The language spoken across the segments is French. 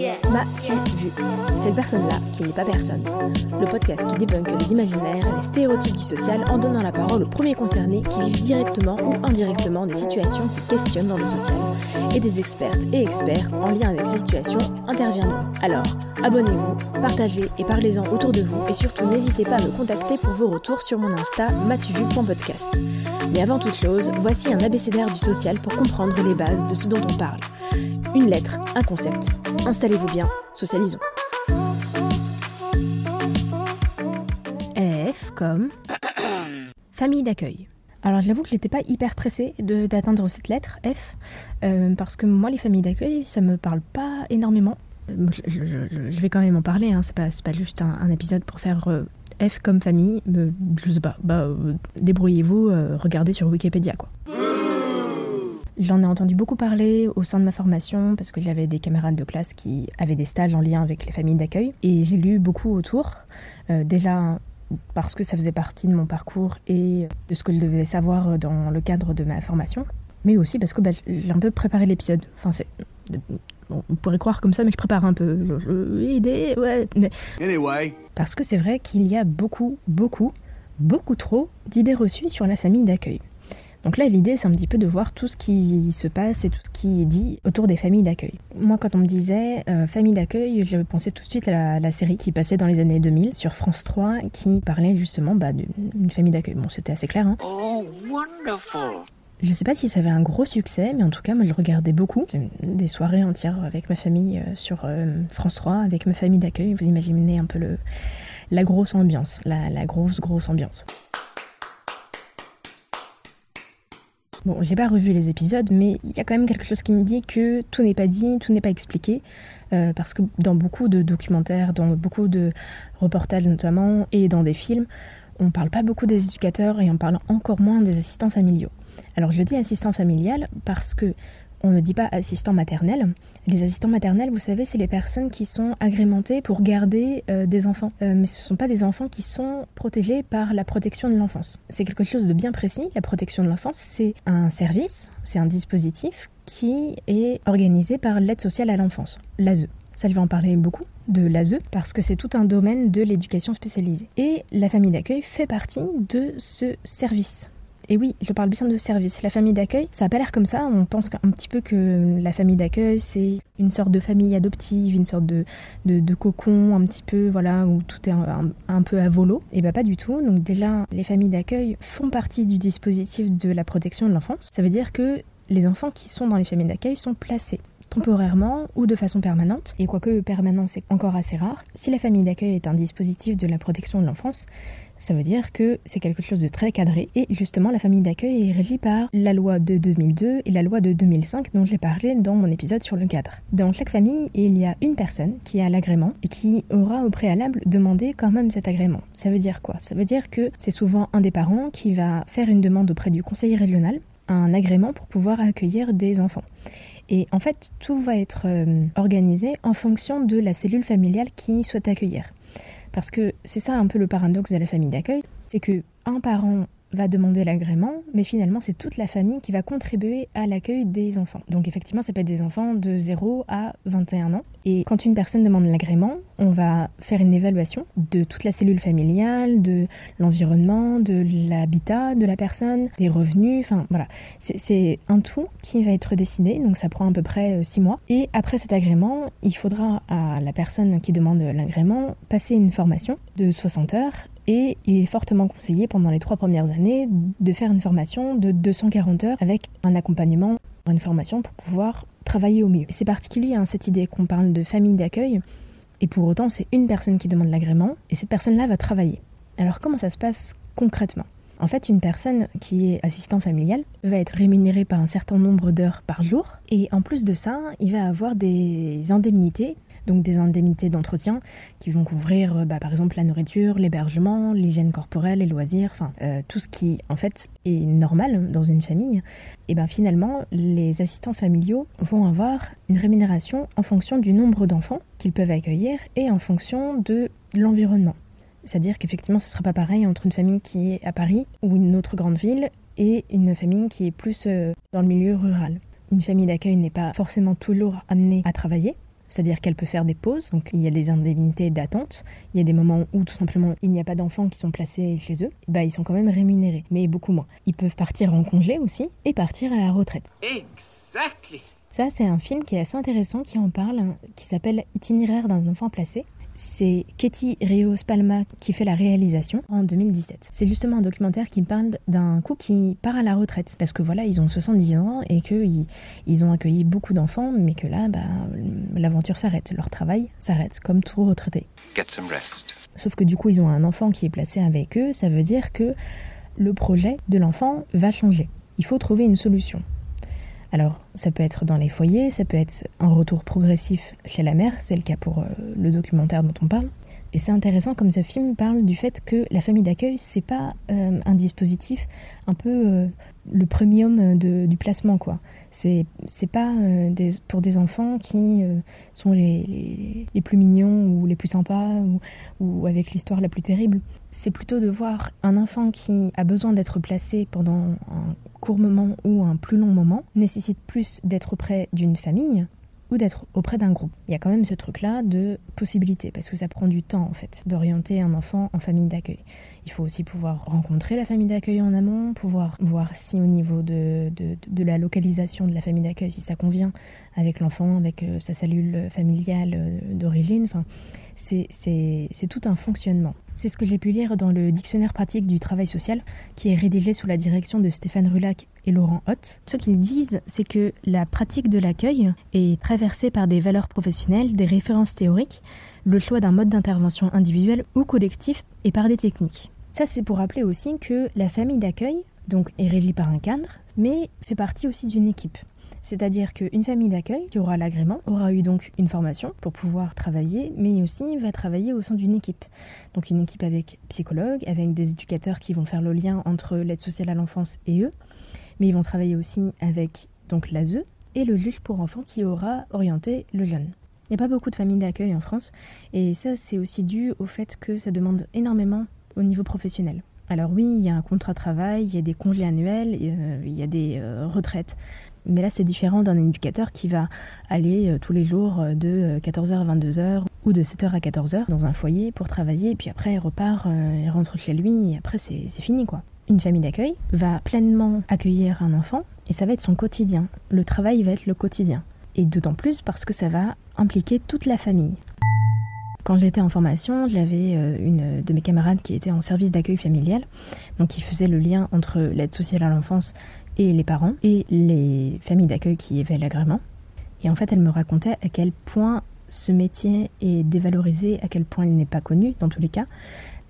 M'as-tu vu? Cette personne-là, qui n'est pas personne. Le podcast qui débunk les imaginaires les stéréotypes du social en donnant la parole aux premiers concernés qui vivent directement ou indirectement des situations qui questionnent dans le social. Et des expertes et experts en lien avec ces situations interviendront. Alors, abonnez-vous, partagez et parlez-en autour de vous et surtout n'hésitez pas à me contacter pour vos retours sur mon Insta matuvu.podcast. Mais avant toute chose, voici un abécédaire du social pour comprendre les bases de ce dont on parle. Une lettre, un concept. Installez-vous bien, socialisons. F comme famille d'accueil. Alors j'avoue que j'étais pas hyper pressée de- d'atteindre cette lettre F euh, parce que moi les familles d'accueil ça me parle pas énormément. Je, je- je- je vais quand même en parler, hein, c'est pas, c'est pas juste un, un épisode pour faire euh, F comme famille, euh, je sais pas, bah euh, débrouillez-vous, euh, regardez sur Wikipédia quoi. J'en ai entendu beaucoup parler au sein de ma formation parce que j'avais des camarades de classe qui avaient des stages en lien avec les familles d'accueil et j'ai lu beaucoup autour. Euh, déjà parce que ça faisait partie de mon parcours et de ce que je devais savoir dans le cadre de ma formation, mais aussi parce que bah, j'ai un peu préparé l'épisode. Enfin, c'est. bon, on pourrait croire comme ça, mais je prépare un peu. Je, je- idée, ouais. Mais Anyway. parce que c'est vrai qu'il y a beaucoup, beaucoup, beaucoup trop d'idées reçues sur la famille d'accueil. Donc là, l'idée, c'est un petit peu de voir tout ce qui se passe et tout ce qui est dit autour des familles d'accueil. Moi, quand on me disait euh, famille d'accueil, je pensais tout de suite à la, la série qui passait dans les années 2000 sur France 3, qui parlait justement bah, d'une famille d'accueil. Bon, c'était assez clair, hein. Oh, wonderful. Je sais pas si ça avait un gros succès, mais en tout cas, moi je le regardais beaucoup. Des soirées entières avec ma famille euh, sur euh, France 3, avec ma famille d'accueil. Vous imaginez un peu le, la grosse ambiance, la, la grosse, grosse ambiance. Bon, j'ai pas revu les épisodes, mais il y a quand même quelque chose qui me dit que tout n'est pas dit, tout n'est pas expliqué. euh, parce que dans beaucoup de documentaires, dans beaucoup de reportages notamment, et dans des films, on parle pas beaucoup des éducateurs et on parle encore moins des assistants familiaux. Alors je dis assistant familial parce que on ne dit pas assistant maternel. Les assistants maternels, vous savez, c'est les personnes qui sont agrémentées pour garder euh, des enfants. Euh, mais ce ne sont pas des enfants qui sont protégés par la protection de l'enfance. C'est quelque chose de bien précis. La protection de l'enfance, c'est un service, c'est un dispositif qui est organisé par l'aide sociale à l'enfance, l'ASE. Ça, je vais en parler beaucoup de l'ASE parce que c'est tout un domaine de l'éducation spécialisée. Et la famille d'accueil fait partie de ce service. Et oui, je parle bien de service. La famille d'accueil, ça n'a pas l'air comme ça. On pense un petit peu que la famille d'accueil, c'est une sorte de famille adoptive, une sorte de, de, cocon, un petit peu, voilà, où tout est un, peu à volo. Et bien pas du tout. Donc déjà, les familles d'accueil font partie du dispositif de la protection de l'enfance. Ça veut dire que les enfants qui sont dans les familles d'accueil sont placés temporairement ou de façon permanente, et quoique permanent c'est encore assez rare, si la famille d'accueil est un dispositif de la protection de l'enfance, ça veut dire que c'est quelque chose de très cadré et justement la famille d'accueil est régie par la loi de 2002 et la loi de 2005 dont j'ai parlé dans mon épisode sur le cadre. Dans chaque famille, il y a une personne qui a l'agrément et qui aura au préalable demandé quand même cet agrément. Ça veut dire quoi? Ça veut dire que c'est souvent un des parents qui va faire une demande auprès du conseiller régional un agrément pour pouvoir accueillir des enfants. Et en fait, tout va être euh, organisé en fonction de la cellule familiale qui souhaite accueillir. Parce que c'est ça un peu le paradoxe de la famille d'accueil, c'est que un parent va demander l'agrément, mais finalement c'est toute la famille qui va contribuer à l'accueil des enfants. Donc effectivement, ça peut être des enfants de 0 à 21 ans. Et quand une personne demande l'agrément, on va faire une évaluation de toute la cellule familiale, de l'environnement, de l'habitat de la personne, des revenus, enfin voilà. C'est- un tout qui va être décidé, donc ça prend à peu près 6 mois. Et après cet agrément, il faudra à la personne qui demande l'agrément passer une formation de 60 heures et il est fortement conseillé pendant les trois premières années de faire une formation de 240 heures avec un accompagnement, une formation pour pouvoir travailler au mieux. C'est particulier hein, cette idée qu'on parle de famille d'accueil Et pour autant, c'est une personne qui demande l'agrément et cette personne-là va travailler. Alors comment ça se passe concrètement? En fait, une personne qui est assistant familial va être rémunérée par un certain nombre d'heures par jour. Et en plus de ça, il va avoir des indemnités donc des indemnités d'entretien qui vont couvrir euh, bah, par exemple la nourriture, l'hébergement, l'hygiène corporelle, les loisirs, enfin euh, tout ce qui en fait est normal dans une famille. Et bien finalement, les assistants familiaux vont avoir une rémunération en fonction du nombre d'enfants qu'ils peuvent accueillir et en fonction de l'environnement. C'est-à-dire qu'effectivement, ce ne sera pas pareil entre une famille qui est à Paris ou une autre grande ville et une famille qui est plus euh, dans le milieu rural. Une famille d'accueil n'est pas forcément toujours amenée à travailler, c'est-à-dire qu'elle peut faire des pauses, donc il y a des indemnités d'attente, il y a des moments où tout simplement il n'y a pas d'enfants qui sont placés chez eux, bah ils sont quand même rémunérés, mais beaucoup moins. Ils peuvent partir en congé aussi et partir à la retraite. Exactly. Ça c'est un film qui est assez intéressant qui en parle, qui s'appelle Itinéraire d'un enfant placé. C'est Katie Rios Palma qui fait la réalisation en 2017. C'est justement un documentaire qui parle d'un couple qui part à la retraite. Parce que voilà, ils ont 70 ans et qu'ils ils ont accueilli beaucoup d'enfants, mais que là, bah, l'aventure s'arrête. Leur travail s'arrête, comme tout retraité. Get some rest. Sauf que du coup, ils ont un enfant qui est placé avec eux. Ça veut dire que le projet de l'enfant va changer. Il faut trouver une solution. Alors, ça peut être dans les foyers, ça peut être un retour progressif chez la mère, c'est le cas pour euh, le documentaire dont on parle. Et c'est intéressant comme ce film parle du fait que la famille d'accueil, c'est pas euh, un dispositif un peu euh, le premium du placement, quoi. C'est, pas des, pour des enfants qui sont les, les, plus mignons ou les plus sympas ou, ou avec l'histoire la plus terrible. C'est plutôt de voir un enfant qui a besoin d'être placé pendant un court moment ou un plus long moment nécessite plus d'être auprès d'une famille ou d'être auprès d'un groupe. Il y a quand même ce truc-là de possibilité, parce que ça prend du temps en fait d'orienter un enfant en famille d'accueil. Il faut aussi pouvoir rencontrer la famille d'accueil en amont, pouvoir voir si au niveau de, de, la localisation de la famille d'accueil, si ça convient avec l'enfant, avec euh, sa cellule familiale euh, d'origine. Enfin, c'est tout un fonctionnement. C'est ce que j'ai pu lire dans le dictionnaire pratique du travail social, qui est rédigé sous la direction de Stéphane Rulac et Laurent Hoth. Ce qu'ils disent, c'est que la pratique de l'accueil est traversée par des valeurs professionnelles, des références théoriques, le choix d'un mode d'intervention individuel ou collectif et par des techniques. Ça, c'est pour rappeler aussi que la famille d'accueil donc est régie par un cadre, mais fait partie aussi d'une équipe. C'est-à-dire qu'une famille d'accueil qui aura l'agrément aura eu donc une formation pour pouvoir travailler, mais aussi va travailler au sein d'une équipe. Donc une équipe avec psychologue, avec des éducateurs qui vont faire le lien entre l'aide sociale à l'enfance et eux, mais ils vont travailler aussi avec donc l'ASE et le juge pour enfants qui aura orienté le jeune. Il n'y a pas beaucoup de familles d'accueil en France, et ça c'est aussi dû au fait que ça demande énormément au niveau professionnel. Alors oui, il y a un contrat de travail, il y a des congés annuels, il y a des euh, retraites, mais là, c'est différent d'un éducateur qui va aller euh, tous les jours euh, de 14h euh, à 22h ou de 7h à 14h dans un foyer pour travailler, et puis après, il repart, il rentre chez lui, et après, c'est fini, quoi. Une famille d'accueil va pleinement accueillir un enfant, et ça va être son quotidien. Le travail va être le quotidien. Et d'autant plus parce que ça va impliquer toute la famille. Quand j'étais en formation, j'avais une de mes camarades qui était en service d'accueil familial, donc qui faisait le lien entre l'aide sociale à l'enfance et les parents et les familles d'accueil qui avaient l'agrément. Et en fait, elle me racontait à quel point ce métier est dévalorisé, à quel point il n'est pas connu dans tous les cas,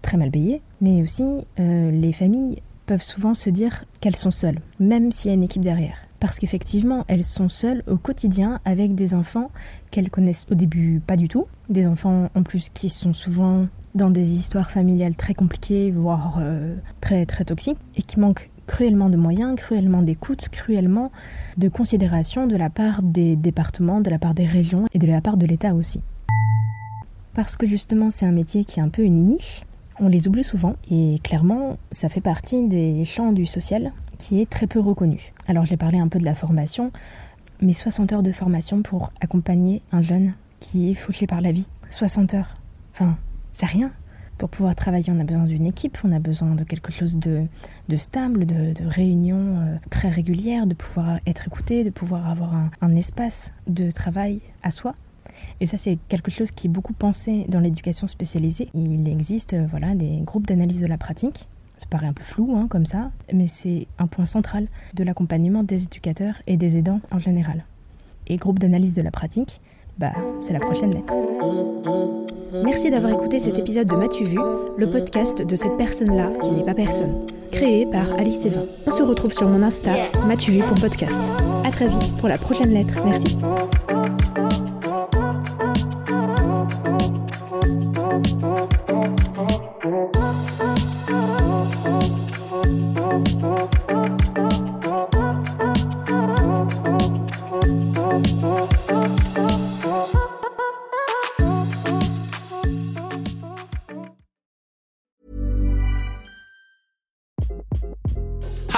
très mal payé, mais aussi euh, les familles peuvent souvent se dire qu'elles sont seules, même s'il y a une équipe derrière. Parce qu'effectivement, elles sont seules au quotidien avec des enfants qu'elles connaissent au début pas du tout, des enfants en plus qui sont souvent dans des histoires familiales très compliquées, voire euh, très très toxiques, et qui manquent cruellement de moyens, cruellement d'écoute, cruellement de considération de la part des départements, de la part des régions et de la part de l'État aussi. Parce que justement c'est un métier qui est un peu une niche, on les oublie souvent et clairement ça fait partie des champs du social qui est très peu reconnu. Alors j'ai parlé un peu de la formation, mais 60 heures de formation pour accompagner un jeune qui est fauché par la vie. 60 heures. Enfin, c'est rien. Pour pouvoir travailler, on a besoin d'une équipe, on a besoin de quelque chose de, stable, de, réunions euh, très régulières, de pouvoir être écouté, de pouvoir avoir un, espace de travail à soi. Et ça, c'est quelque chose qui est beaucoup pensé dans l'éducation spécialisée. Il existe euh, voilà, des groupes d'analyse de la pratique. Ça paraît un peu flou hein, comme ça, mais c'est un point central de l'accompagnement des éducateurs et des aidants en général. Et groupe d'analyse de la pratique, bah, c'est la prochaine lettre. Merci d'avoir écouté cet épisode de M'as-tu vu, le podcast de cette personne-là qui n'est pas personne, créé par Alice Evin. On se retrouve sur mon Insta, M'as-tu vu pour podcast. À très vite pour la prochaine lettre. Merci.